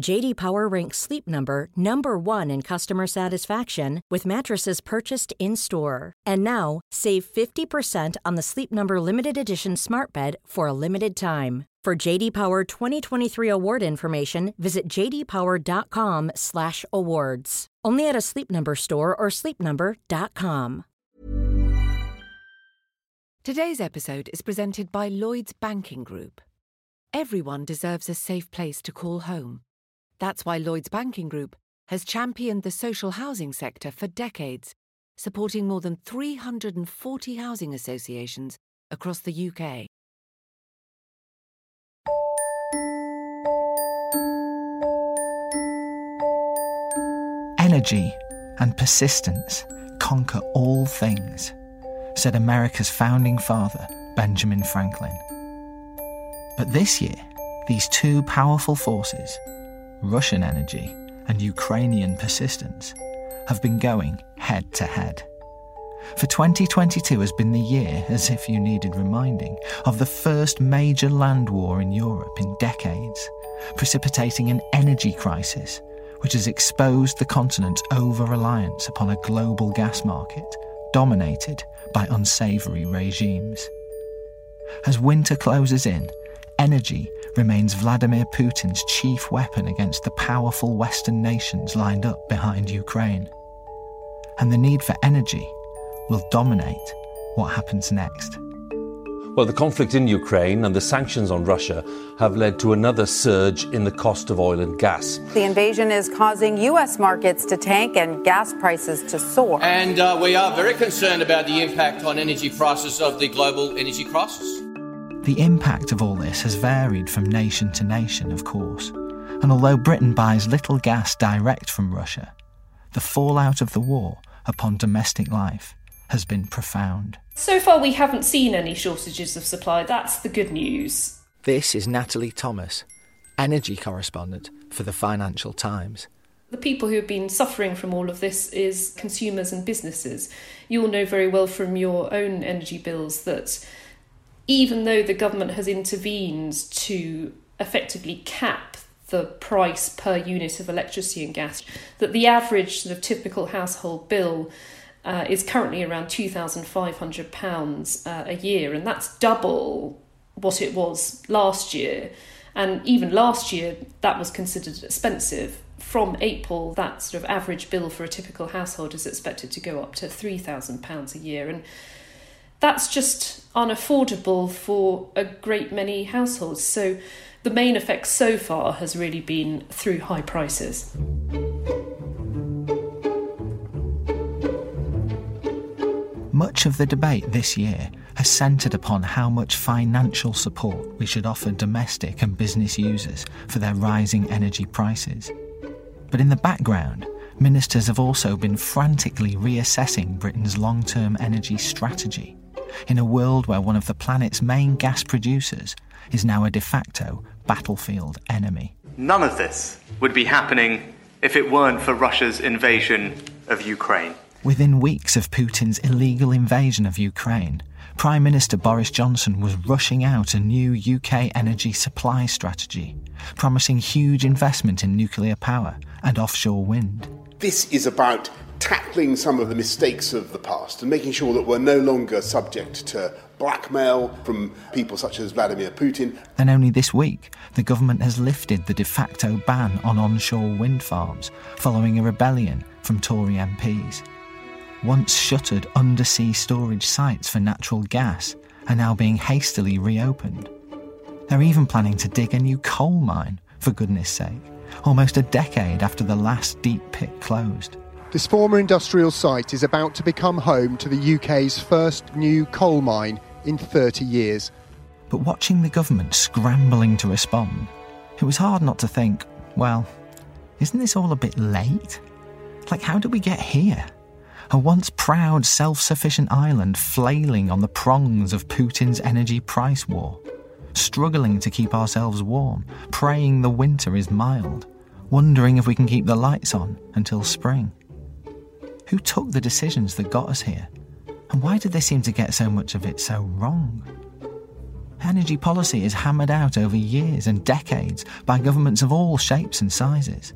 JD Power ranks Sleep Number number 1 in customer satisfaction with mattresses purchased in-store. And now, save 50% on the Sleep Number limited edition Smart Bed for a limited time. For JD Power 2023 award information, visit jdpower.com/awards. Only at a Sleep Number store or sleepnumber.com. Today's episode is presented by Lloyds Banking Group. Everyone deserves a safe place to call home. That's why Lloyds Banking Group has championed the social housing sector for decades, supporting more than 340 housing associations across the UK. Energy and persistence conquer all things, said America's founding father, Benjamin Franklin. But this year, these two powerful forces, Russian energy and Ukrainian persistence, have been going head to head. For 2022 has been the year, as if you needed reminding, of the first major land war in Europe in decades, precipitating an energy crisis which has exposed the continent's over reliance upon a global gas market dominated by unsavoury regimes. As winter closes in, energy remains Vladimir Putin's chief weapon against the powerful Western nations lined up behind Ukraine. And the need for energy will dominate what happens next. Well, the conflict in Ukraine and the sanctions on Russia have led to another surge in the cost of oil and gas. The invasion is causing U.S. markets to tank and gas prices to soar. And uh, we are very concerned about the impact on energy prices of the global energy crisis. The impact of all this has varied from nation to nation, of course. And although Britain buys little gas direct from Russia, the fallout of the war upon domestic life has been profound. So far, we haven't seen any shortages of supply. That's the good news. This is Natalie Thomas, energy correspondent for the Financial Times. The people who have been suffering from all of this is consumers and businesses. You all know very well from your own energy bills that even though the government has intervened to effectively cap the price per unit of electricity and gas, that the average sort of typical household bill uh, is currently around £2,500 uh, a year, and that's double what it was last year. And even last year, that was considered expensive. From April, that sort of average bill for a typical household is expected to go up to £3,000 a year. And that's just unaffordable for a great many households. So the main effect so far has really been through high prices. Much of the debate this year has centred upon how much financial support we should offer domestic and business users for their rising energy prices. But in the background, ministers have also been frantically reassessing Britain's long term energy strategy in a world where one of the planet's main gas producers is now a de facto battlefield enemy. None of this would be happening if it weren't for Russia's invasion of Ukraine. Within weeks of Putin's illegal invasion of Ukraine, Prime Minister Boris Johnson was rushing out a new UK energy supply strategy, promising huge investment in nuclear power and offshore wind. This is about tackling some of the mistakes of the past and making sure that we're no longer subject to blackmail from people such as Vladimir Putin. Then only this week, the government has lifted the de facto ban on onshore wind farms following a rebellion from Tory MPs once shuttered undersea storage sites for natural gas are now being hastily reopened. They're even planning to dig a new coal mine, for goodness sake, almost a decade after the last deep pit closed. This former industrial site is about to become home to the UK's first new coal mine in 30 years. But watching the government scrambling to respond, it was hard not to think, well, isn't this all a bit late? Like, how did we get here? a once proud self sufficient island flailing on the prongs of Putin's energy price war, struggling to keep ourselves warm, praying the winter is mild, wondering if we can keep the lights on until spring. Who took the decisions that got us here? And why did they seem to get so much of it so wrong? Energy policy is hammered out over years and decades by governments of all shapes and sizes.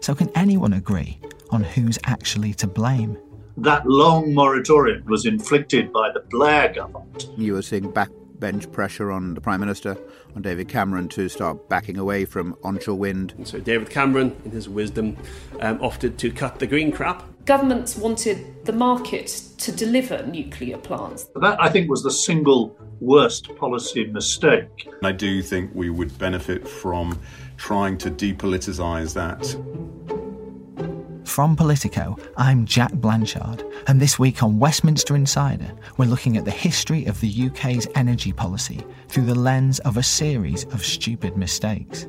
So, can anyone agree on who's actually to blame? That long moratorium was inflicted by the Blair government. You were seeing backbench pressure on the Prime Minister, on David Cameron, to start backing away from onshore wind. And so David Cameron, in his wisdom, um, opted to cut the green crap. Governments wanted the market to deliver nuclear plants. That, I think, was the single worst policy mistake. I do think we would benefit from trying to depoliticise that. From Politico, I'm Jack Blanchard, and this week on Westminster Insider, we're looking at the history of the UK's energy policy through the lens of a series of stupid mistakes,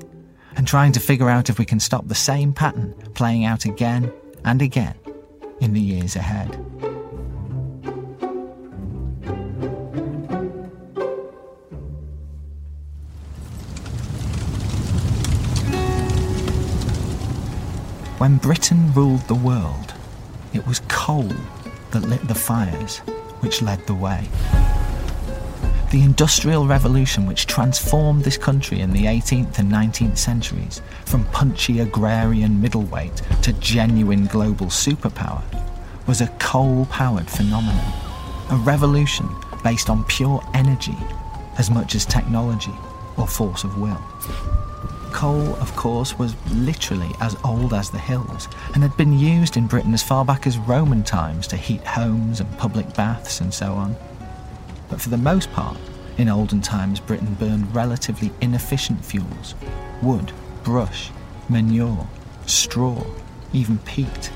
and trying to figure out if we can stop the same pattern playing out again and again in the years ahead. When Britain ruled the world, it was coal that lit the fires which led the way. The Industrial Revolution, which transformed this country in the 18th and 19th centuries from punchy agrarian middleweight to genuine global superpower, was a coal powered phenomenon. A revolution based on pure energy as much as technology or force of will. Coal, of course, was literally as old as the hills and had been used in Britain as far back as Roman times to heat homes and public baths and so on. But for the most part, in olden times, Britain burned relatively inefficient fuels wood, brush, manure, straw, even peat.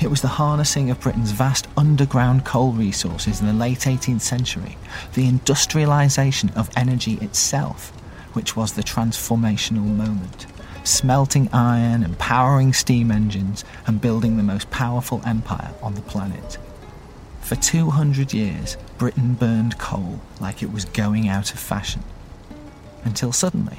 It was the harnessing of Britain's vast underground coal resources in the late 18th century, the industrialisation of energy itself, which was the transformational moment, smelting iron and powering steam engines and building the most powerful empire on the planet. For 200 years, Britain burned coal like it was going out of fashion. Until suddenly,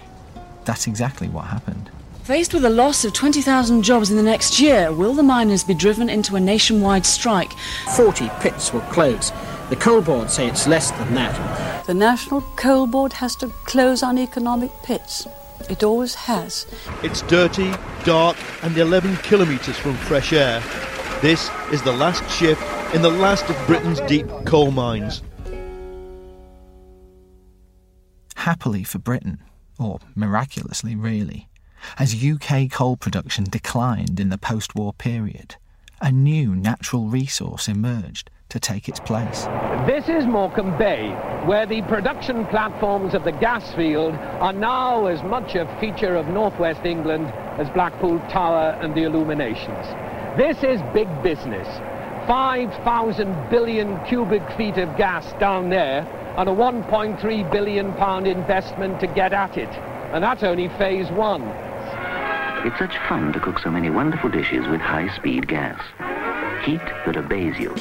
that's exactly what happened. Faced with a loss of 20,000 jobs in the next year, will the miners be driven into a nationwide strike? 40 pits will close. The coal board say it's less than that. The National Coal Board has to close uneconomic pits. It always has. It's dirty, dark, and 11 kilometres from fresh air. This is the last shift in the last of Britain's deep coal mines. Happily for Britain, or miraculously really, as UK coal production declined in the post war period, a new natural resource emerged to take its place. This is Morecambe Bay, where the production platforms of the gas field are now as much a feature of northwest England as Blackpool Tower and the illuminations. This is big business. 5,000 billion cubic feet of gas down there and a 1.3 billion pound investment to get at it. And that's only phase one. It's such fun to cook so many wonderful dishes with high-speed gas. Heat that obeys you.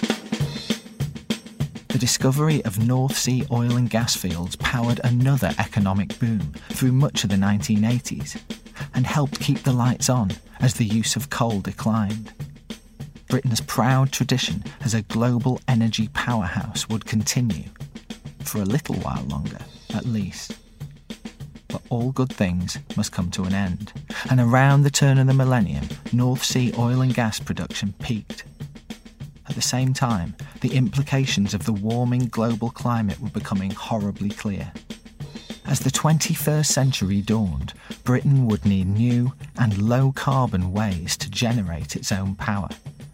The discovery of North Sea oil and gas fields powered another economic boom through much of the 1980s and helped keep the lights on as the use of coal declined. Britain's proud tradition as a global energy powerhouse would continue, for a little while longer at least. But all good things must come to an end, and around the turn of the millennium, North Sea oil and gas production peaked. At the same time, the implications of the warming global climate were becoming horribly clear. As the 21st century dawned, Britain would need new and low carbon ways to generate its own power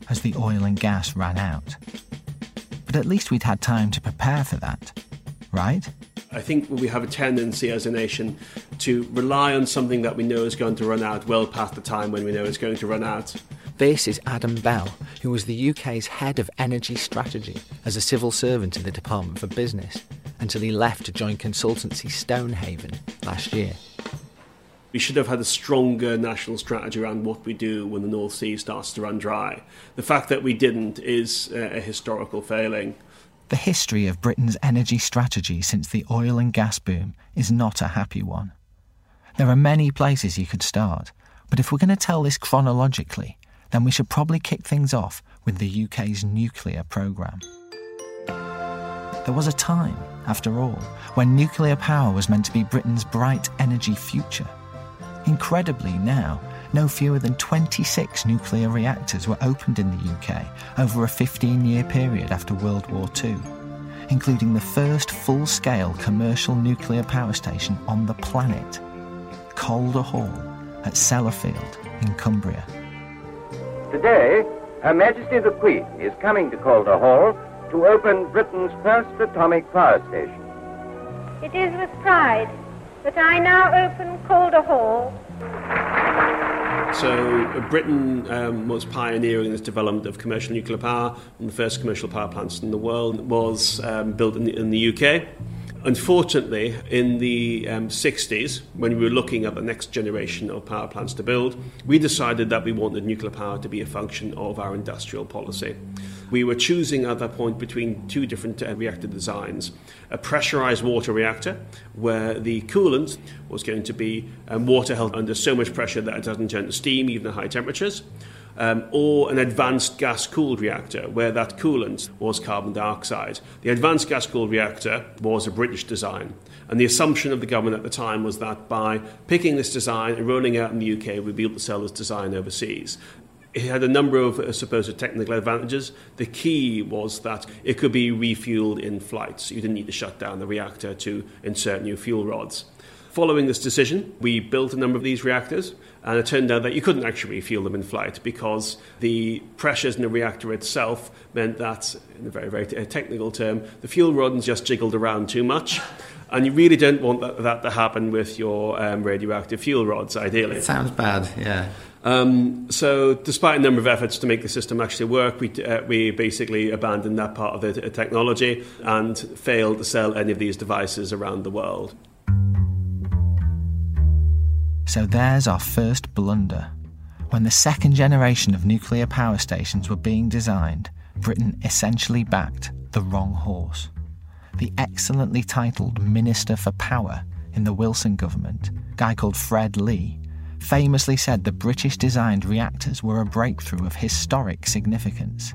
as the oil and gas ran out. But at least we'd had time to prepare for that, right? I think we have a tendency as a nation to rely on something that we know is going to run out well past the time when we know it's going to run out. This is Adam Bell, who was the UK's head of energy strategy as a civil servant in the Department for Business until he left to join consultancy Stonehaven last year. We should have had a stronger national strategy around what we do when the North Sea starts to run dry. The fact that we didn't is uh, a historical failing. The history of Britain's energy strategy since the oil and gas boom is not a happy one. There are many places you could start, but if we're going to tell this chronologically, then we should probably kick things off with the UK's nuclear programme. There was a time, after all, when nuclear power was meant to be Britain's bright energy future. Incredibly, now, no fewer than 26 nuclear reactors were opened in the UK over a 15 year period after World War II, including the first full scale commercial nuclear power station on the planet, Calder Hall at Sellafield in Cumbria. Today, Her Majesty the Queen is coming to Calder Hall to open Britain's first atomic power station. It is with pride that I now open Calder Hall. So uh, Britain um, was pioneering this development of commercial nuclear power. Of the first commercial power plants in the world was um, built in the, in the UK. Unfortunately, in the um, 60s, when we were looking at the next generation of power plants to build, we decided that we wanted nuclear power to be a function of our industrial policy. We were choosing at that point between two different uh, reactor designs a pressurized water reactor, where the coolant was going to be um, water held under so much pressure that it doesn't turn to steam, even at high temperatures um, or an advanced gas cooled reactor where that coolant was carbon dioxide. The advanced gas cooled reactor was a British design. And the assumption of the government at the time was that by picking this design and rolling out in the UK, we'd be able to sell this design overseas. It had a number of uh, supposed technical advantages. The key was that it could be refueled in flight, so you didn't need to shut down the reactor to insert new fuel rods. Following this decision, we built a number of these reactors, and it turned out that you couldn't actually refuel them in flight because the pressures in the reactor itself meant that, in a very, very technical term, the fuel rods just jiggled around too much. And you really don't want that, that to happen with your um, radioactive fuel rods, ideally. It sounds bad, yeah. Um, so, despite a number of efforts to make the system actually work, we, uh, we basically abandoned that part of the t- technology and failed to sell any of these devices around the world. So there's our first blunder. When the second generation of nuclear power stations were being designed, Britain essentially backed the wrong horse. The excellently titled Minister for Power in the Wilson government, a guy called Fred Lee, famously said the British designed reactors were a breakthrough of historic significance.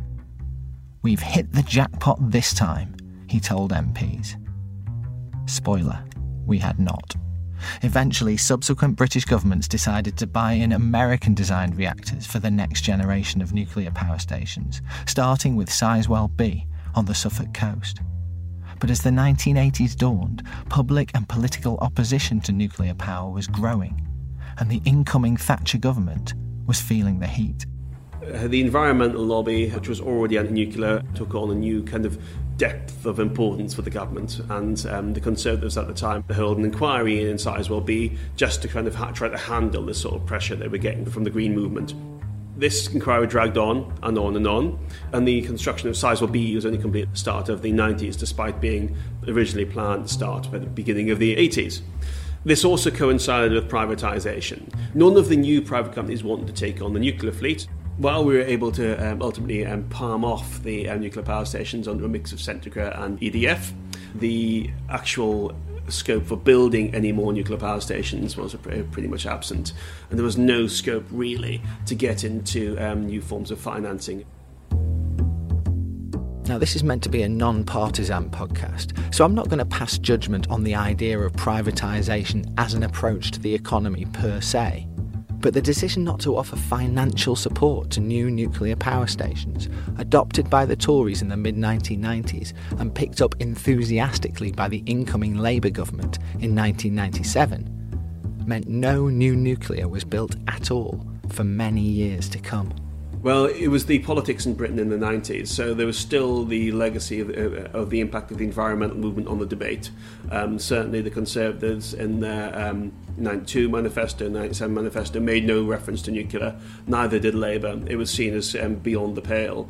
We've hit the jackpot this time, he told MPs. Spoiler, we had not. Eventually, subsequent British governments decided to buy in American designed reactors for the next generation of nuclear power stations, starting with Sizewell B on the Suffolk coast. But as the 1980s dawned, public and political opposition to nuclear power was growing, and the incoming Thatcher government was feeling the heat. Uh, the environmental lobby, which was already anti-nuclear, took on a new kind of depth of importance for the government. And um, the Conservatives at the time held an inquiry in Sizewell B just to kind of ha- try to handle the sort of pressure they were getting from the Green movement. This inquiry dragged on and on and on, and the construction of Sizewell B was only complete at the start of the 90s, despite being originally planned to start at the beginning of the 80s. This also coincided with privatisation. None of the new private companies wanted to take on the nuclear fleet, while we were able to um, ultimately um, palm off the uh, nuclear power stations under a mix of Centrica and EDF, the actual scope for building any more nuclear power stations was pretty much absent, and there was no scope really to get into um, new forms of financing. Now, this is meant to be a non partisan podcast, so I'm not going to pass judgment on the idea of privatisation as an approach to the economy per se. But the decision not to offer financial support to new nuclear power stations, adopted by the Tories in the mid 1990s and picked up enthusiastically by the incoming Labour government in 1997, meant no new nuclear was built at all for many years to come. Well, it was the politics in Britain in the 90s, so there was still the legacy of, uh, of the impact of the environmental movement on the debate. Um, certainly, the Conservatives in their um, 92 manifesto, 97 manifesto made no reference to nuclear, neither did Labour. It was seen as um, beyond the pale.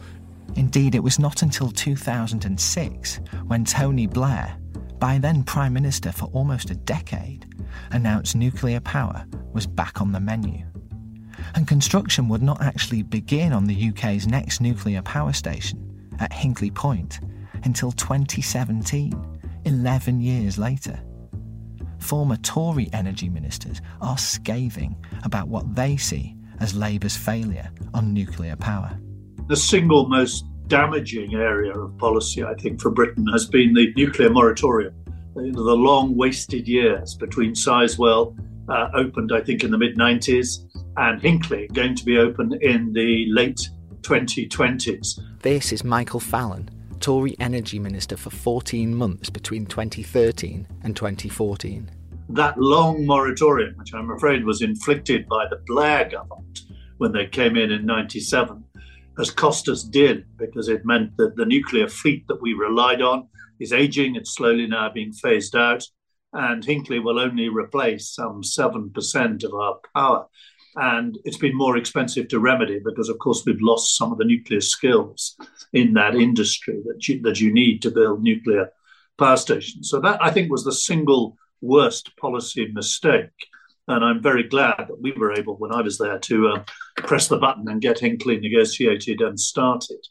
Indeed, it was not until 2006 when Tony Blair, by then Prime Minister for almost a decade, announced nuclear power was back on the menu. And construction would not actually begin on the UK's next nuclear power station at Hinkley Point until 2017, 11 years later. Former Tory energy ministers are scathing about what they see as Labour's failure on nuclear power. The single most damaging area of policy, I think, for Britain has been the nuclear moratorium. The long wasted years between Sizewell, uh, opened, I think, in the mid 90s, and Hinkley, going to be open in the late 2020s. This is Michael Fallon, Tory Energy Minister for 14 months between 2013 and 2014. That long moratorium, which I'm afraid was inflicted by the Blair government when they came in in 97, has cost us dearly because it meant that the nuclear fleet that we relied on is aging, it's slowly now being phased out, and Hinkley will only replace some 7% of our power. And it's been more expensive to remedy because, of course, we've lost some of the nuclear skills in that industry that you, that you need to build nuclear power stations. So that I think was the single worst policy mistake. And I'm very glad that we were able, when I was there, to uh, press the button and get Hinkley negotiated and started.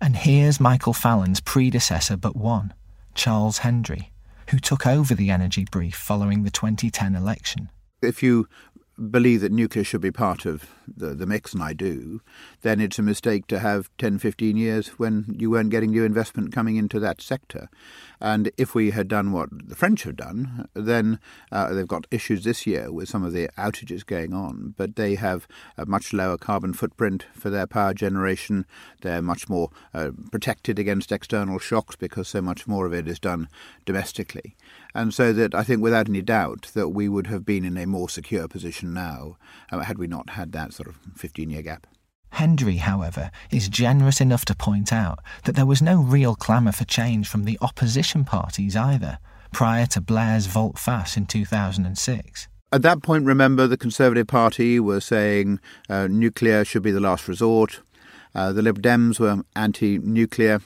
And here's Michael Fallon's predecessor but one, Charles Hendry, who took over the energy brief following the 2010 election. If you believe that nuclear should be part of the, the mix, and I do, then it's a mistake to have 10, 15 years when you weren't getting new investment coming into that sector. And if we had done what the French have done, then uh, they've got issues this year with some of the outages going on, but they have a much lower carbon footprint for their power generation. They're much more uh, protected against external shocks because so much more of it is done domestically. And so that I think without any doubt that we would have been in a more secure position now uh, had we not had that sort of 15 year gap. Hendry, however, is generous enough to point out that there was no real clamour for change from the opposition parties either, prior to Blair's volte face in 2006. At that point, remember, the Conservative Party were saying uh, nuclear should be the last resort. Uh, the Lib Dems were anti nuclear.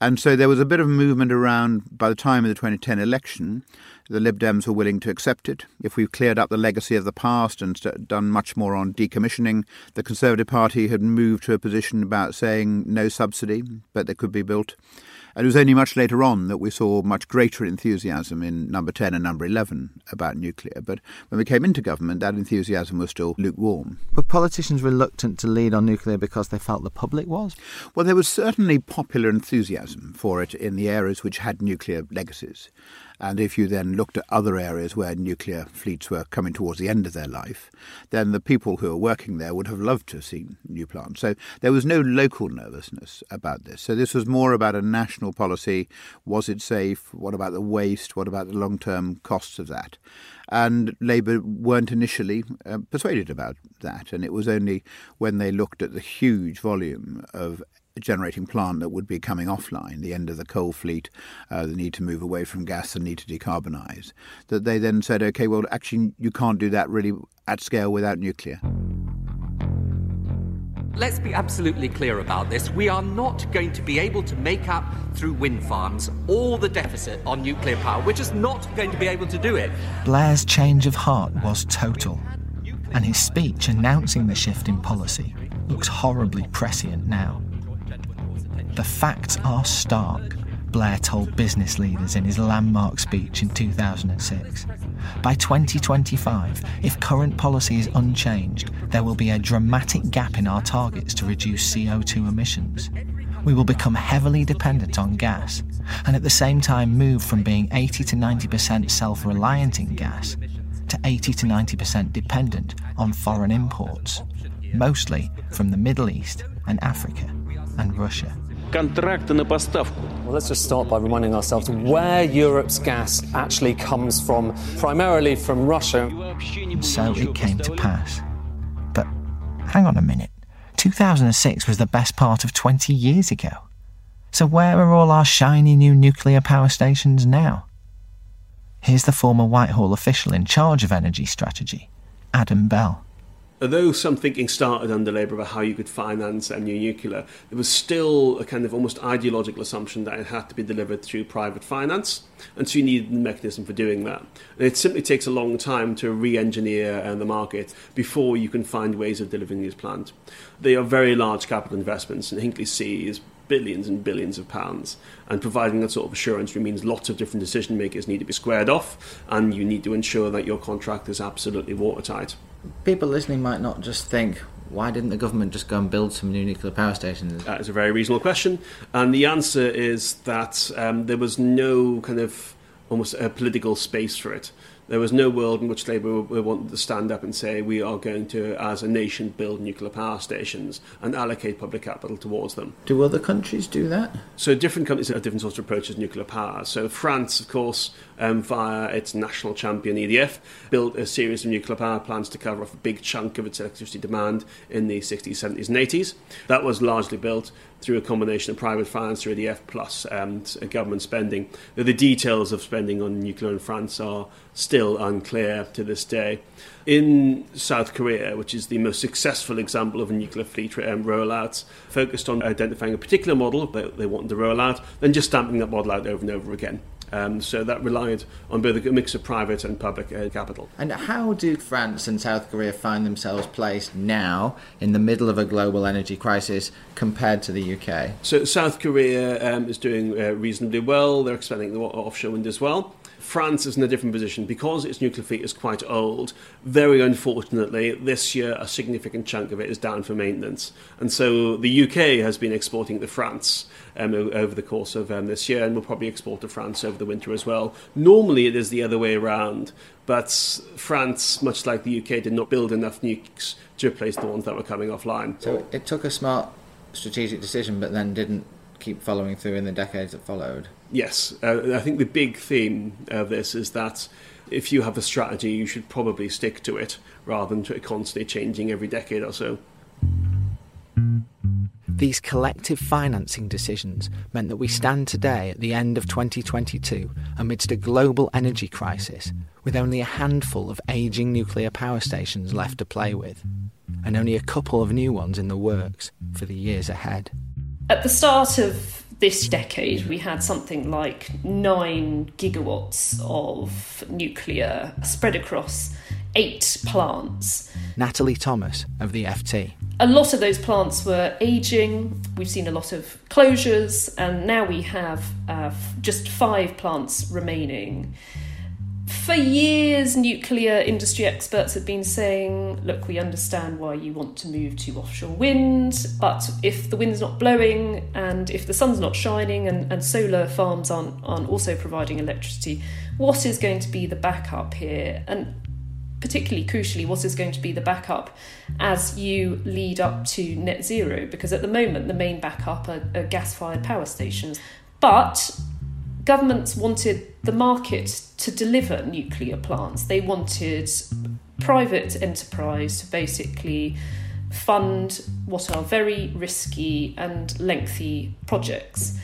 And so there was a bit of movement around by the time of the 2010 election the Lib Dems were willing to accept it. If we've cleared up the legacy of the past and done much more on decommissioning, the Conservative Party had moved to a position about saying no subsidy, but they could be built. And it was only much later on that we saw much greater enthusiasm in number 10 and number 11 about nuclear. But when we came into government, that enthusiasm was still lukewarm. Were politicians reluctant to lead on nuclear because they felt the public was? Well, there was certainly popular enthusiasm for it in the areas which had nuclear legacies. And if you then looked at other areas where nuclear fleets were coming towards the end of their life, then the people who were working there would have loved to have seen new plants. So there was no local nervousness about this. So this was more about a national policy. Was it safe? What about the waste? What about the long term costs of that? And Labour weren't initially uh, persuaded about that. And it was only when they looked at the huge volume of generating plant that would be coming offline, the end of the coal fleet, uh, the need to move away from gas, the need to decarbonise, that they then said, okay, well, actually, you can't do that really at scale without nuclear. Let's be absolutely clear about this. We are not going to be able to make up through wind farms all the deficit on nuclear power. We're just not going to be able to do it. Blair's change of heart was total, and his speech announcing the shift in policy looks horribly prescient now. The facts are stark, Blair told business leaders in his landmark speech in 2006. By 2025, if current policy is unchanged, there will be a dramatic gap in our targets to reduce CO2 emissions. We will become heavily dependent on gas, and at the same time move from being 80 to 90% self reliant in gas to 80 to 90% dependent on foreign imports, mostly from the Middle East and Africa and Russia контракты на поставку. Well, let's just start by reminding ourselves where Europe's gas actually comes from, primarily from Russia. So it came to pass. But hang on a minute. 2006 was the best part of 20 years ago. So where are all our shiny new nuclear power stations now? Here's the former Whitehall official in charge of energy strategy, Adam Bell. although some thinking started under Labour about how you could finance a new nuclear, there was still a kind of almost ideological assumption that it had to be delivered through private finance, and so you needed a mechanism for doing that. And it simply takes a long time to re-engineer uh, the market before you can find ways of delivering these plans. They are very large capital investments, and Hinkley C is billions and billions of pounds. And providing that sort of assurance means lots of different decision makers need to be squared off, and you need to ensure that your contract is absolutely watertight. People listening might not just think, why didn't the government just go and build some new nuclear power stations? That is a very reasonable question. And the answer is that um, there was no kind of almost a political space for it. There was no world in which Labour wanted to stand up and say we are going to, as a nation, build nuclear power stations and allocate public capital towards them. Do other countries do that? So different countries have different sorts of approaches to nuclear power. So France, of course, um, via its national champion EDF, built a series of nuclear power plants to cover off a big chunk of its electricity demand in the 60s, 70s, and 80s. That was largely built through a combination of private finance through EDF plus um, government spending. The details of spending on nuclear in France are still unclear to this day. In South Korea, which is the most successful example of a nuclear fleet um, rollout, focused on identifying a particular model that they wanted to roll out, then just stamping that model out over and over again. Um, so that relied on both a mix of private and public uh, capital. And how do France and South Korea find themselves placed now in the middle of a global energy crisis compared to the UK? So South Korea um, is doing uh, reasonably well. They're expanding the offshore wind as well. France is in a different position because its nuclear fleet is quite old. Very unfortunately, this year a significant chunk of it is down for maintenance, and so the UK has been exporting to France um, over the course of um, this year, and will probably export to France over the winter as well. Normally, it is the other way around, but France, much like the UK, did not build enough nukes to replace the ones that were coming offline. So it took a smart strategic decision, but then didn't keep following through in the decades that followed. Yes, uh, I think the big theme of this is that if you have a strategy, you should probably stick to it rather than constantly changing every decade or so. These collective financing decisions meant that we stand today at the end of 2022 amidst a global energy crisis with only a handful of ageing nuclear power stations left to play with, and only a couple of new ones in the works for the years ahead. At the start of this decade, we had something like nine gigawatts of nuclear spread across eight plants. Natalie Thomas of the FT. A lot of those plants were aging. We've seen a lot of closures, and now we have uh, just five plants remaining. For years, nuclear industry experts have been saying, look, we understand why you want to move to offshore wind, but if the wind's not blowing and if the sun's not shining and, and solar farms aren't, aren't also providing electricity, what is going to be the backup here? And particularly crucially, what is going to be the backup as you lead up to net zero? Because at the moment, the main backup are, are gas fired power stations. But governments wanted the market to deliver nuclear plants. They wanted private enterprise to basically fund what are very risky and lengthy projects.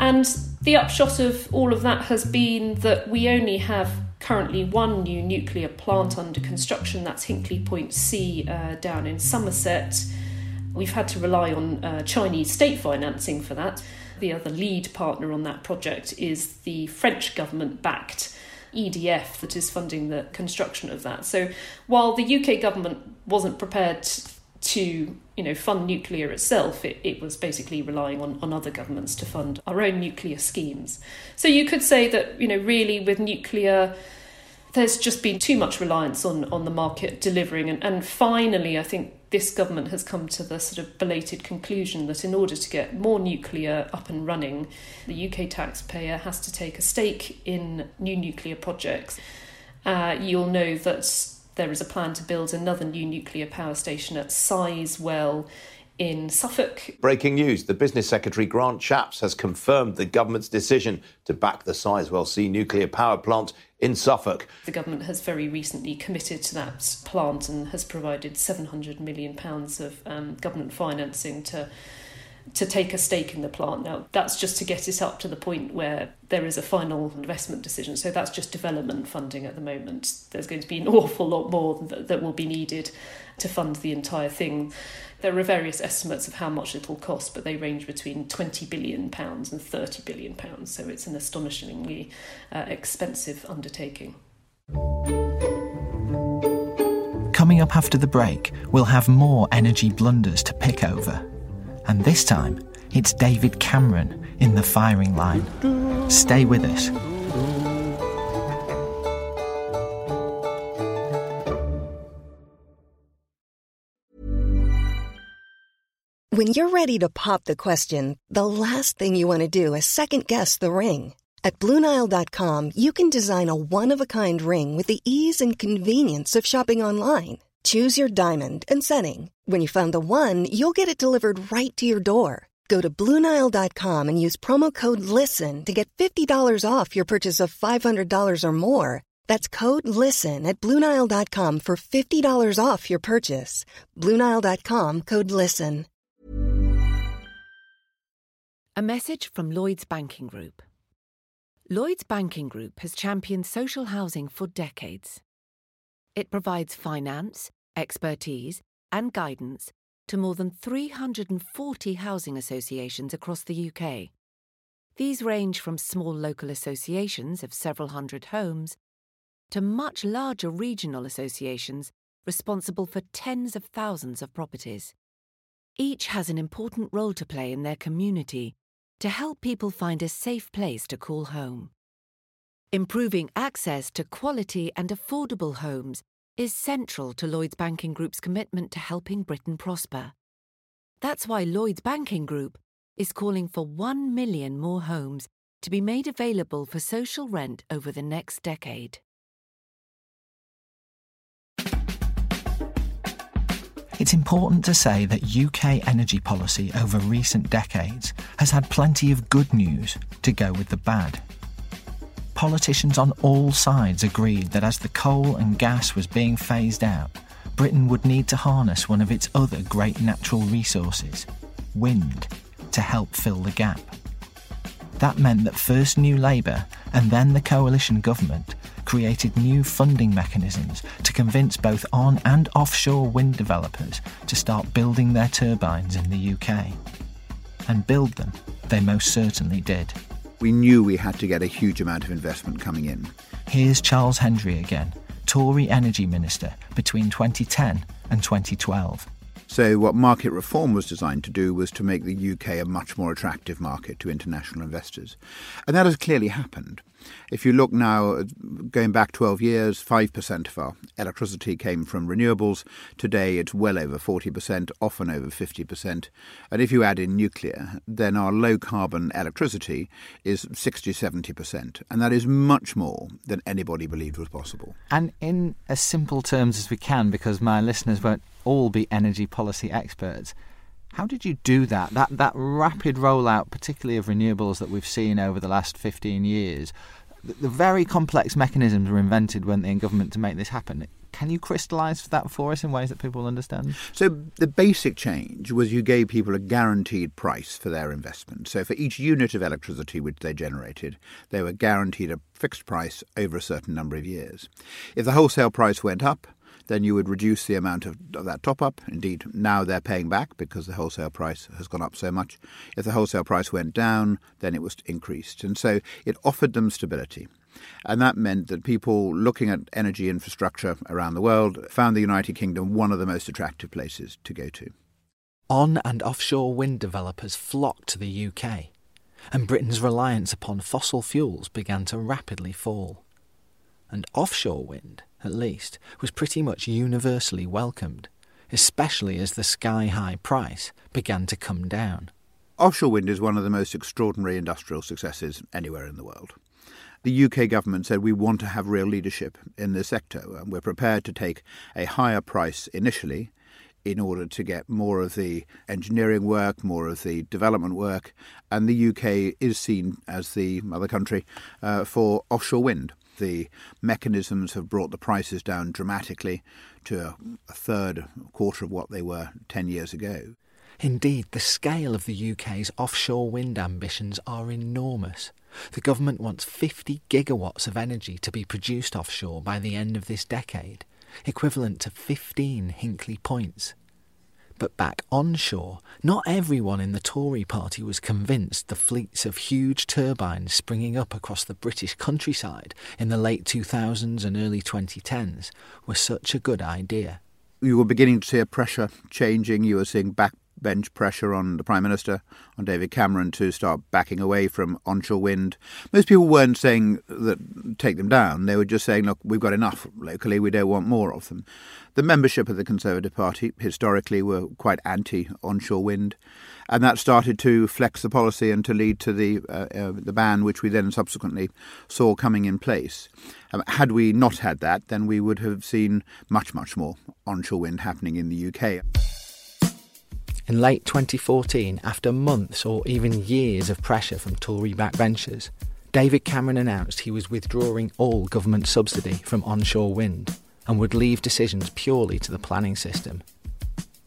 And the upshot of all of that has been that we only have currently one new nuclear plant under construction, that's Hinkley Point C uh, down in Somerset. We've had to rely on uh, Chinese state financing for that. The other lead partner on that project is the French government backed EDF that is funding the construction of that. So while the UK government wasn't prepared to you know fund nuclear itself it, it was basically relying on, on other governments to fund our own nuclear schemes so you could say that you know really with nuclear there's just been too much reliance on on the market delivering and, and finally i think this government has come to the sort of belated conclusion that in order to get more nuclear up and running the uk taxpayer has to take a stake in new nuclear projects. Uh, you'll know that there is a plan to build another new nuclear power station at Sizewell in Suffolk. Breaking news the Business Secretary Grant Shapps has confirmed the government's decision to back the Sizewell C nuclear power plant in Suffolk. The government has very recently committed to that plant and has provided £700 million of um, government financing to to take a stake in the plant. Now, that's just to get it up to the point where there is a final investment decision. So that's just development funding at the moment. There's going to be an awful lot more that, that will be needed to fund the entire thing. There are various estimates of how much it will cost, but they range between £20 billion and £30 billion. So it's an astonishingly uh, expensive undertaking. Coming up after the break, we'll have more energy blunders to pick over. And this time, it's David Cameron in the firing line. Stay with us. When you're ready to pop the question, the last thing you want to do is second guess the ring. At Bluenile.com, you can design a one of a kind ring with the ease and convenience of shopping online. Choose your diamond and setting. When you find the one, you'll get it delivered right to your door. Go to Bluenile.com and use promo code LISTEN to get $50 off your purchase of $500 or more. That's code LISTEN at Bluenile.com for $50 off your purchase. Bluenile.com code LISTEN. A message from Lloyds Banking Group. Lloyds Banking Group has championed social housing for decades. It provides finance, expertise, and guidance to more than 340 housing associations across the UK. These range from small local associations of several hundred homes to much larger regional associations responsible for tens of thousands of properties. Each has an important role to play in their community to help people find a safe place to call home. Improving access to quality and affordable homes is central to Lloyds Banking Group's commitment to helping Britain prosper. That's why Lloyds Banking Group is calling for 1 million more homes to be made available for social rent over the next decade. It's important to say that UK energy policy over recent decades has had plenty of good news to go with the bad. Politicians on all sides agreed that as the coal and gas was being phased out, Britain would need to harness one of its other great natural resources, wind, to help fill the gap. That meant that first New Labour and then the coalition government created new funding mechanisms to convince both on and offshore wind developers to start building their turbines in the UK. And build them, they most certainly did. We knew we had to get a huge amount of investment coming in. Here's Charles Hendry again, Tory Energy Minister between 2010 and 2012. So, what market reform was designed to do was to make the UK a much more attractive market to international investors. And that has clearly happened. If you look now, uh, going back 12 years, 5% of our electricity came from renewables. Today it's well over 40%, often over 50%. And if you add in nuclear, then our low carbon electricity is 60 70%. And that is much more than anybody believed was possible. And in as simple terms as we can, because my listeners won't all be energy policy experts. How did you do that? That that rapid rollout, particularly of renewables that we've seen over the last 15 years, the, the very complex mechanisms were invented weren't they, in government to make this happen. Can you crystallise that for us in ways that people will understand? So the basic change was you gave people a guaranteed price for their investment. So for each unit of electricity which they generated, they were guaranteed a fixed price over a certain number of years. If the wholesale price went up, then you would reduce the amount of, of that top up. Indeed, now they're paying back because the wholesale price has gone up so much. If the wholesale price went down, then it was increased. And so it offered them stability. And that meant that people looking at energy infrastructure around the world found the United Kingdom one of the most attractive places to go to. On and offshore wind developers flocked to the UK, and Britain's reliance upon fossil fuels began to rapidly fall. And offshore wind at least, was pretty much universally welcomed, especially as the sky high price began to come down. Offshore wind is one of the most extraordinary industrial successes anywhere in the world. The UK government said we want to have real leadership in the sector and we're prepared to take a higher price initially in order to get more of the engineering work, more of the development work. And the UK is seen as the mother country uh, for offshore wind the mechanisms have brought the prices down dramatically to a, a third, a quarter of what they were 10 years ago. Indeed, the scale of the UK's offshore wind ambitions are enormous. The government wants 50 gigawatts of energy to be produced offshore by the end of this decade, equivalent to 15 Hinkley points. But back onshore, not everyone in the Tory party was convinced the fleets of huge turbines springing up across the British countryside in the late 2000s and early 2010s were such a good idea. You were beginning to see a pressure changing. You were seeing backbench pressure on the Prime Minister, on David Cameron, to start backing away from onshore wind. Most people weren't saying that take them down. They were just saying, look, we've got enough locally, we don't want more of them. The membership of the Conservative Party historically were quite anti onshore wind, and that started to flex the policy and to lead to the uh, uh, the ban, which we then subsequently saw coming in place. Um, had we not had that, then we would have seen much, much more onshore wind happening in the UK. In late 2014, after months or even years of pressure from Tory backbenchers, David Cameron announced he was withdrawing all government subsidy from onshore wind and would leave decisions purely to the planning system.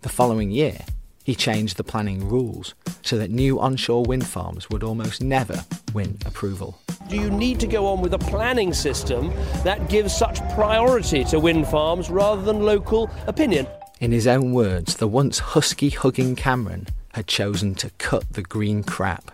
The following year, he changed the planning rules so that new onshore wind farms would almost never win approval. Do you need to go on with a planning system that gives such priority to wind farms rather than local opinion? In his own words, the once husky hugging Cameron had chosen to cut the green crap.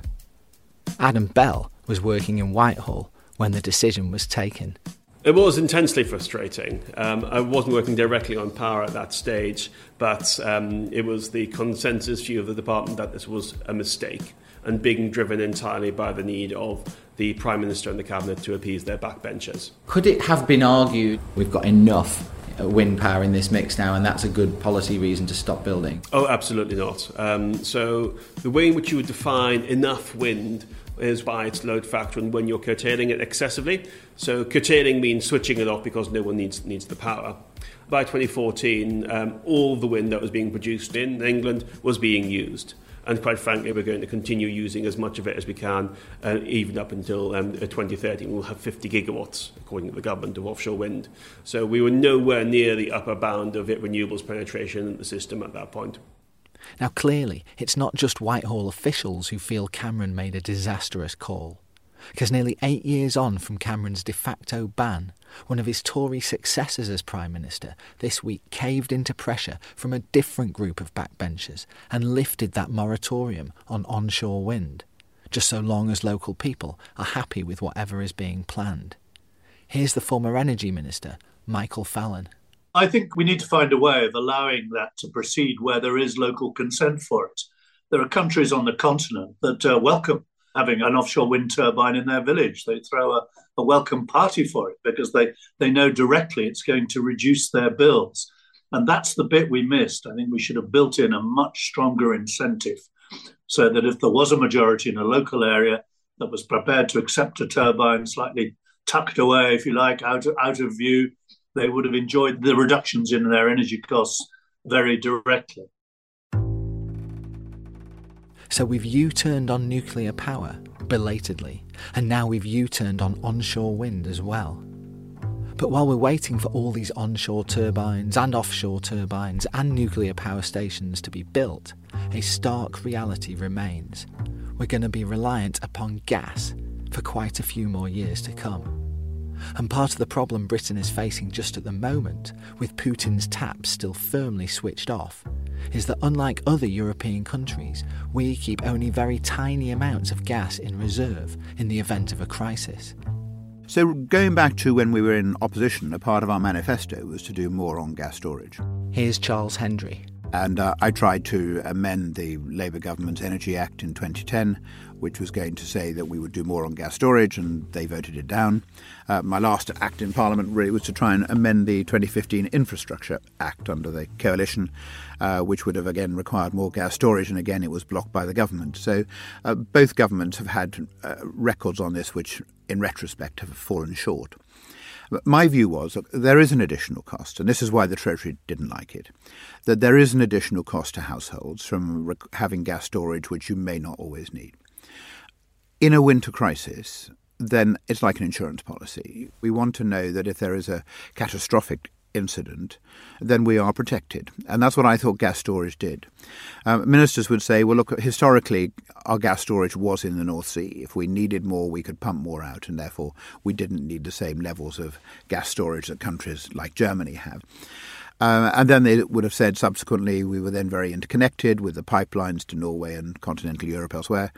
Adam Bell was working in Whitehall when the decision was taken. It was intensely frustrating. Um, I wasn't working directly on power at that stage, but um, it was the consensus view of the department that this was a mistake and being driven entirely by the need of the Prime Minister and the Cabinet to appease their backbenchers. Could it have been argued we've got enough wind power in this mix now, and that's a good policy reason to stop building? Oh, absolutely not. Um, so, the way in which you would define enough wind is by its load factor and when you're curtailing it excessively. So, curtailing means switching it off because no one needs, needs the power. By 2014, um, all the wind that was being produced in England was being used and quite frankly, we're going to continue using as much of it as we can, uh, even up until um, 2030. We'll have 50 gigawatts, according to the government, of offshore wind. So we were nowhere near the upper bound of it renewables penetration in the system at that point. Now, clearly, it's not just Whitehall officials who feel Cameron made a disastrous call because nearly eight years on from Cameron's de facto ban, one of his Tory successors as Prime Minister this week caved into pressure from a different group of backbenchers and lifted that moratorium on onshore wind, just so long as local people are happy with whatever is being planned. Here's the former Energy Minister, Michael Fallon. I think we need to find a way of allowing that to proceed where there is local consent for it. There are countries on the continent that uh, welcome having an offshore wind turbine in their village. They throw a, a welcome party for it because they, they know directly it's going to reduce their bills. And that's the bit we missed. I think we should have built in a much stronger incentive so that if there was a majority in a local area that was prepared to accept a turbine slightly tucked away, if you like, out out of view, they would have enjoyed the reductions in their energy costs very directly. So we've U turned on nuclear power, belatedly, and now we've U turned on onshore wind as well. But while we're waiting for all these onshore turbines and offshore turbines and nuclear power stations to be built, a stark reality remains. We're going to be reliant upon gas for quite a few more years to come. And part of the problem Britain is facing just at the moment, with Putin's taps still firmly switched off, is that unlike other European countries, we keep only very tiny amounts of gas in reserve in the event of a crisis. So, going back to when we were in opposition, a part of our manifesto was to do more on gas storage. Here's Charles Hendry. And uh, I tried to amend the Labour government's Energy Act in 2010, which was going to say that we would do more on gas storage, and they voted it down. Uh, my last act in Parliament really was to try and amend the 2015 Infrastructure Act under the coalition, uh, which would have again required more gas storage, and again it was blocked by the government. So uh, both governments have had uh, records on this which, in retrospect, have fallen short. My view was that there is an additional cost, and this is why the Treasury didn't like it, that there is an additional cost to households from having gas storage which you may not always need. In a winter crisis, then it's like an insurance policy. We want to know that if there is a catastrophic incident, then we are protected. And that's what I thought gas storage did. Um, ministers would say, well, look, historically, our gas storage was in the North Sea. If we needed more, we could pump more out, and therefore we didn't need the same levels of gas storage that countries like Germany have. Uh, and then they would have said subsequently we were then very interconnected with the pipelines to Norway and continental Europe elsewhere,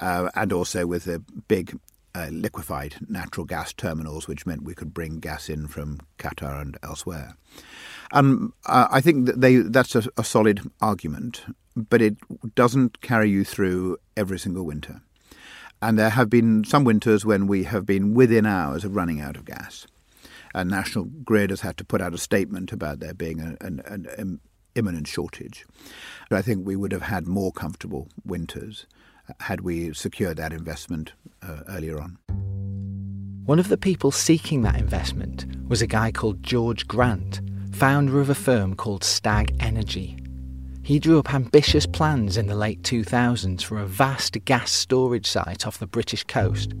uh, and also with the big uh, liquefied natural gas terminals, which meant we could bring gas in from Qatar and elsewhere. And uh, I think that they that's a, a solid argument, but it doesn't carry you through every single winter. And there have been some winters when we have been within hours of running out of gas. And National Grid has had to put out a statement about there being an, an, an imminent shortage. But I think we would have had more comfortable winters had we secured that investment uh, earlier on. One of the people seeking that investment was a guy called George Grant, founder of a firm called Stag Energy. He drew up ambitious plans in the late 2000s for a vast gas storage site off the British coast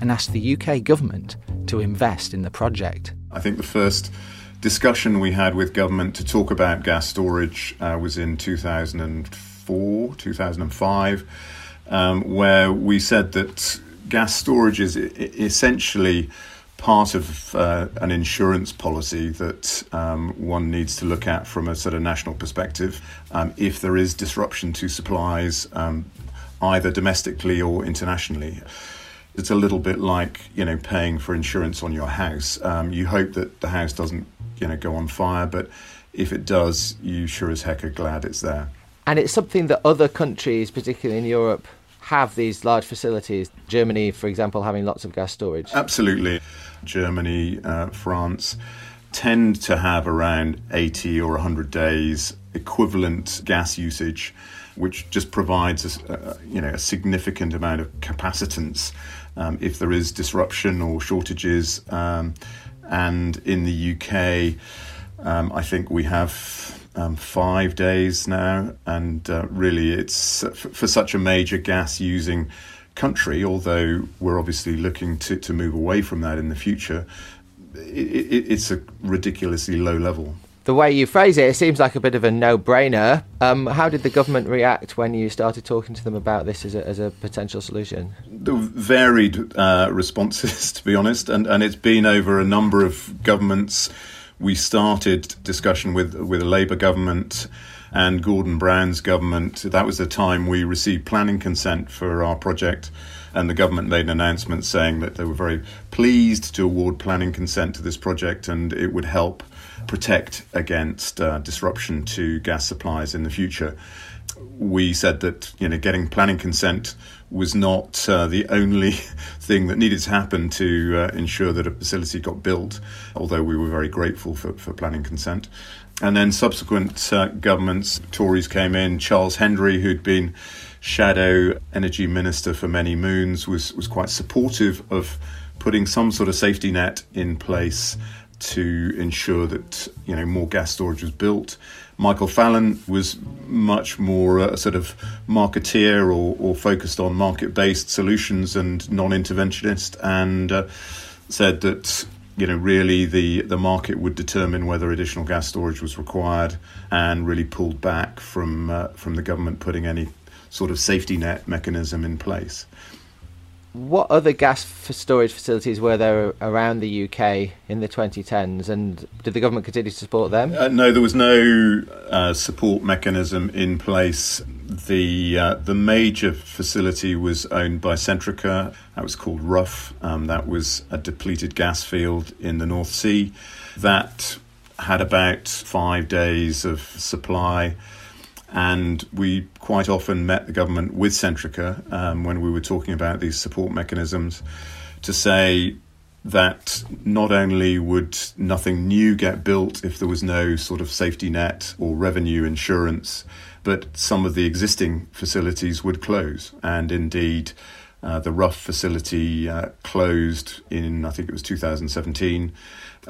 and asked the UK government to invest in the project. I think the first discussion we had with government to talk about gas storage uh, was in 2004, 2005 um, where we said that gas storage is essentially part of uh, an insurance policy that um, one needs to look at from a sort of national perspective. Um, if there is disruption to supplies, um, either domestically or internationally, it's a little bit like you know paying for insurance on your house. Um, you hope that the house doesn't you know go on fire, but if it does, you sure as heck are glad it's there. And it's something that other countries, particularly in Europe, have these large facilities. Germany, for example, having lots of gas storage. Absolutely. Germany, uh, France tend to have around 80 or 100 days equivalent gas usage, which just provides a, you know, a significant amount of capacitance um, if there is disruption or shortages. Um, and in the UK, um, I think we have um, five days now, and uh, really, it's uh, for such a major gas using country. Although we're obviously looking to, to move away from that in the future, it, it, it's a ridiculously low level. The way you phrase it, it seems like a bit of a no-brainer. Um, how did the government react when you started talking to them about this as a, as a potential solution? The varied uh, responses, to be honest, and, and it's been over a number of governments we started discussion with with a Labour government and Gordon Brown's government. That was the time we received planning consent for our project, and the government made an announcement saying that they were very pleased to award planning consent to this project, and it would help protect against uh, disruption to gas supplies in the future. We said that you know getting planning consent was not uh, the only thing that needed to happen to uh, ensure that a facility got built, although we were very grateful for, for planning consent. And then subsequent uh, governments, Tories came in. Charles Hendry, who'd been shadow energy minister for many moons, was, was quite supportive of putting some sort of safety net in place to ensure that you know more gas storage was built. Michael Fallon was much more a sort of marketeer or, or focused on market based solutions and non interventionist, and uh, said that you know really the the market would determine whether additional gas storage was required, and really pulled back from uh, from the government putting any sort of safety net mechanism in place. What other gas storage facilities were there around the UK in the 2010s, and did the government continue to support them? Uh, no, there was no uh, support mechanism in place. The uh, the major facility was owned by Centrica. That was called Rough. Um, that was a depleted gas field in the North Sea. That had about five days of supply and we quite often met the government with Centrica um, when we were talking about these support mechanisms to say that not only would nothing new get built if there was no sort of safety net or revenue insurance, but some of the existing facilities would close. And indeed, uh, the Rough facility uh, closed in, I think it was 2017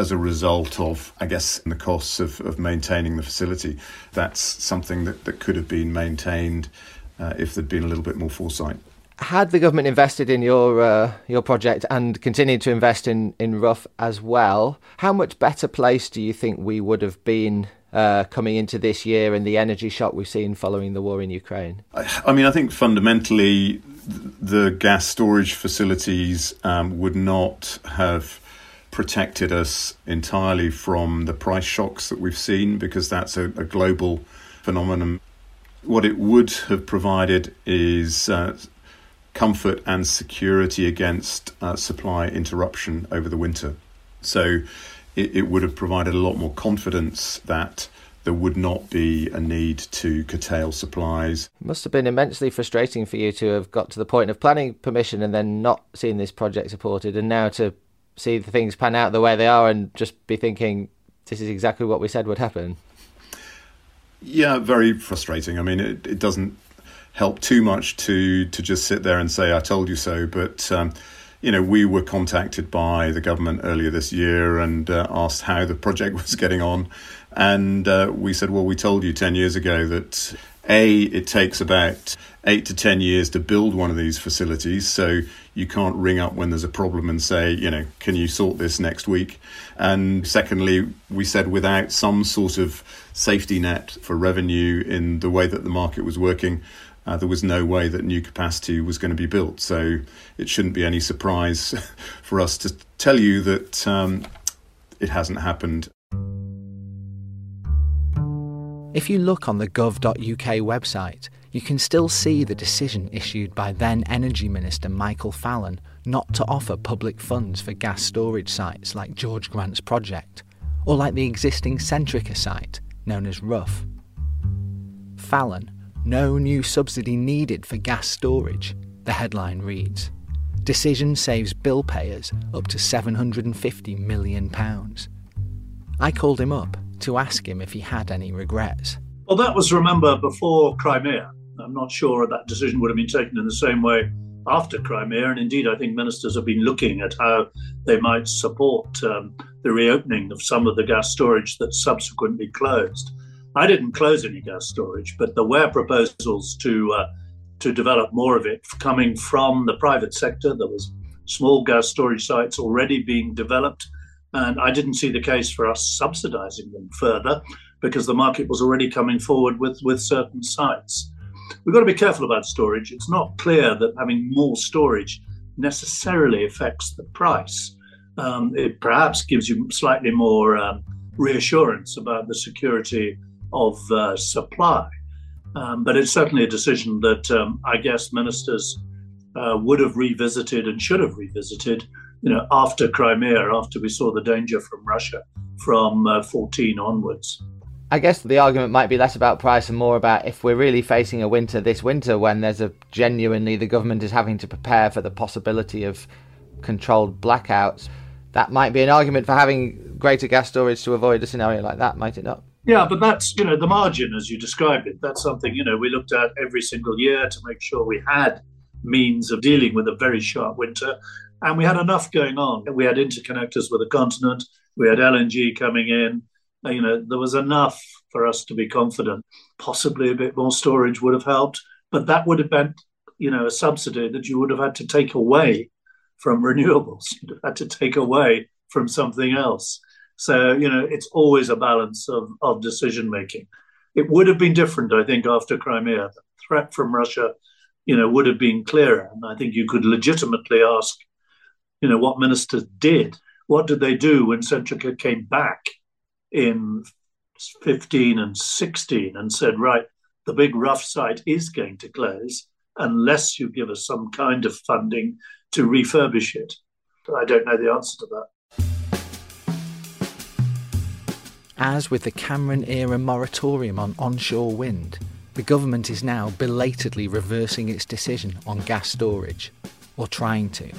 as a result of, I guess, the costs of, of maintaining the facility. That's something that, that could have been maintained uh, if there'd been a little bit more foresight. Had the government invested in your uh, your project and continued to invest in, in Rough as well, how much better place do you think we would have been uh, coming into this year and the energy shock we've seen following the war in Ukraine? I mean, I think fundamentally the gas storage facilities um, would not have protected us entirely from the price shocks that we've seen because that's a, a global phenomenon. What it would have provided is uh, comfort and security against uh, supply interruption over the winter. So it, it would have provided a lot more confidence that there would not be a need to curtail supplies. It must have been immensely frustrating for you to have got to the point of planning permission and then not seeing this project supported, and now to see the things pan out the way they are and just be thinking, this is exactly what we said would happen. Yeah, very frustrating. I mean, it, it doesn't help too much to to just sit there and say I told you so. But um, you know, we were contacted by the government earlier this year and uh, asked how the project was getting on, and uh, we said, well, we told you ten years ago that a it takes about eight to ten years to build one of these facilities, so you can't ring up when there's a problem and say, you know, can you sort this next week? And secondly, we said without some sort of safety net for revenue in the way that the market was working, uh, there was no way that new capacity was going to be built. So it shouldn't be any surprise for us to tell you that um, it hasn't happened. If you look on the gov.uk website, you can still see the decision issued by then Energy Minister Michael Fallon not to offer public funds for gas storage sites like George Grant's project, or like the existing Centrica site, known as Rough. Fallon no new subsidy needed for gas storage, the headline reads. Decision saves bill payers up to £750 million. I called him up to ask him if he had any regrets. Well, that was, remember, before Crimea. I'm not sure that decision would have been taken in the same way after Crimea. And indeed, I think ministers have been looking at how they might support um, the reopening of some of the gas storage that subsequently closed. I didn't close any gas storage, but there were proposals to uh, to develop more of it coming from the private sector. There was small gas storage sites already being developed, and I didn't see the case for us subsidising them further because the market was already coming forward with with certain sites. We've got to be careful about storage. It's not clear that having more storage necessarily affects the price. Um, it perhaps gives you slightly more um, reassurance about the security of uh, supply. Um, but it's certainly a decision that um, I guess ministers uh, would have revisited and should have revisited, you know, after Crimea, after we saw the danger from Russia from uh, 14 onwards. I guess the argument might be less about price and more about if we're really facing a winter this winter when there's a genuinely the government is having to prepare for the possibility of controlled blackouts. That might be an argument for having greater gas storage to avoid a scenario like that, might it not? Yeah, but that's, you know, the margin as you described it. That's something, you know, we looked at every single year to make sure we had means of dealing with a very sharp winter. And we had enough going on. We had interconnectors with the continent, we had LNG coming in. Uh, you know, there was enough for us to be confident. Possibly a bit more storage would have helped, but that would have been, you know, a subsidy that you would have had to take away from renewables. You'd have had to take away from something else. So, you know, it's always a balance of, of decision making. It would have been different, I think, after Crimea. The threat from Russia, you know, would have been clearer. And I think you could legitimately ask, you know, what ministers did. What did they do when Centrica came back in 15 and 16 and said, right, the big rough site is going to close unless you give us some kind of funding to refurbish it? I don't know the answer to that. As with the Cameron era moratorium on onshore wind, the government is now belatedly reversing its decision on gas storage, or trying to.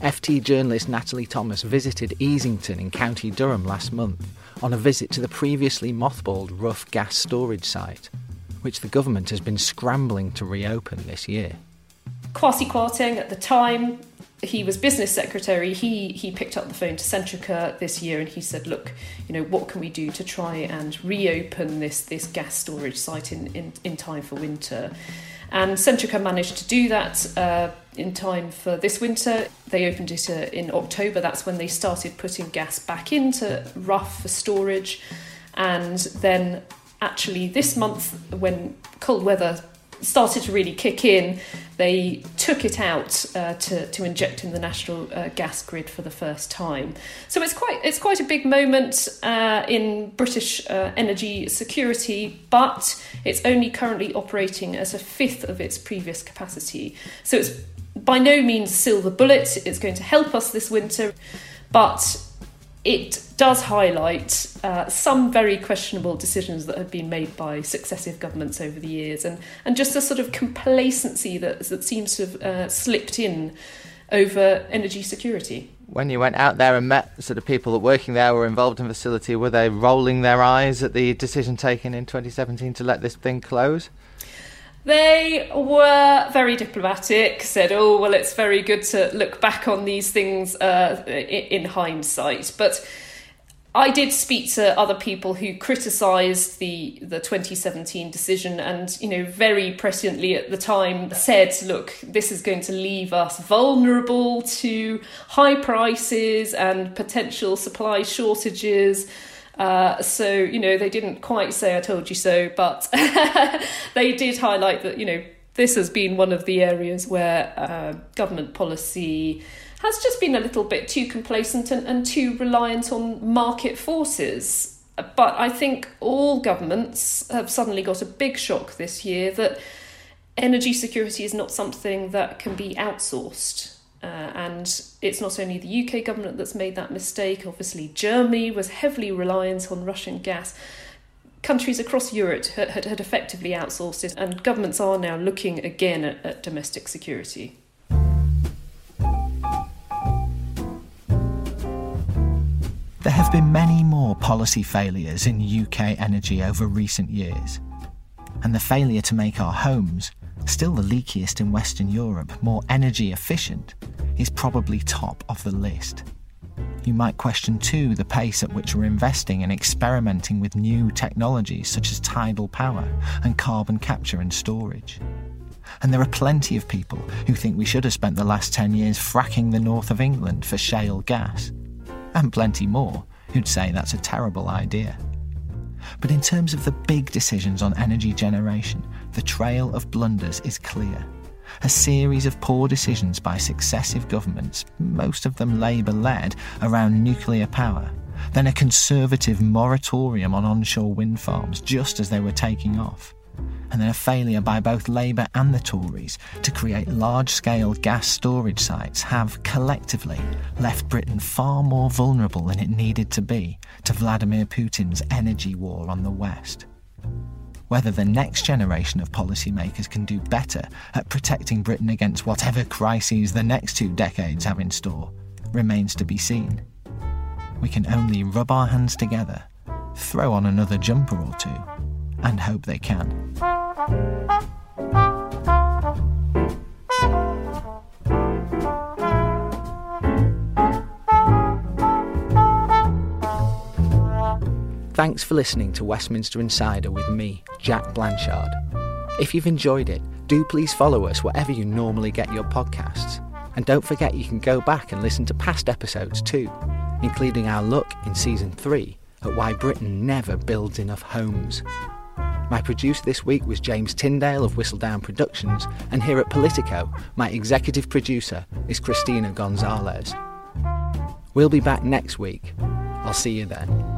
FT journalist Natalie Thomas visited Easington in County Durham last month on a visit to the previously mothballed Rough gas storage site, which the government has been scrambling to reopen this year. Kwasi Kwarteng at the time he was business secretary. He he picked up the phone to Centrica this year and he said, "Look, you know, what can we do to try and reopen this this gas storage site in in, in time for winter?" And Centrica managed to do that uh, in time for this winter. They opened it uh, in October. That's when they started putting gas back into Rough for storage. And then, actually, this month, when cold weather started to really kick in, they took it out uh, to, to inject in the national uh, gas grid for the first time. So it's quite it's quite a big moment uh, in British uh, energy security, but it's only currently operating as a fifth of its previous capacity. So it's by no means silver bullet. It's going to help us this winter, but it does highlight uh, some very questionable decisions that have been made by successive governments over the years, and, and just a sort of complacency that, that seems to have uh, slipped in over energy security. When you went out there and met sort of people that working there were involved in the facility, were they rolling their eyes at the decision taken in 2017 to let this thing close? They were very diplomatic, said, oh, well, it's very good to look back on these things uh, in hindsight. But I did speak to other people who criticised the the 2017 decision, and you know, very presciently at the time said, "Look, this is going to leave us vulnerable to high prices and potential supply shortages." Uh, so, you know, they didn't quite say, I told you so, but they did highlight that, you know, this has been one of the areas where uh, government policy has just been a little bit too complacent and, and too reliant on market forces. But I think all governments have suddenly got a big shock this year that energy security is not something that can be outsourced. Uh, and it's not only the UK government that's made that mistake, obviously, Germany was heavily reliant on Russian gas. Countries across Europe had, had, had effectively outsourced it, and governments are now looking again at, at domestic security. There have been many more policy failures in UK energy over recent years, and the failure to make our homes still the leakiest in Western Europe, more energy efficient, is probably top of the list. You might question too the pace at which we're investing and experimenting with new technologies such as tidal power and carbon capture and storage. And there are plenty of people who think we should have spent the last 10 years fracking the north of England for shale gas. And plenty more who'd say that's a terrible idea. But in terms of the big decisions on energy generation, the trail of blunders is clear. A series of poor decisions by successive governments, most of them Labour led, around nuclear power, then a conservative moratorium on onshore wind farms just as they were taking off, and then a failure by both Labour and the Tories to create large scale gas storage sites have collectively left Britain far more vulnerable than it needed to be to Vladimir Putin's energy war on the West. Whether the next generation of policymakers can do better at protecting Britain against whatever crises the next two decades have in store remains to be seen. We can only rub our hands together, throw on another jumper or two, and hope they can. Thanks for listening to Westminster Insider with me, Jack Blanchard. If you've enjoyed it, do please follow us wherever you normally get your podcasts. And don't forget you can go back and listen to past episodes too, including our look in season 3 at why Britain never builds enough homes. My producer this week was James Tyndale of Whistledown Productions, and here at Politico, my executive producer is Christina Gonzalez. We'll be back next week. I'll see you then.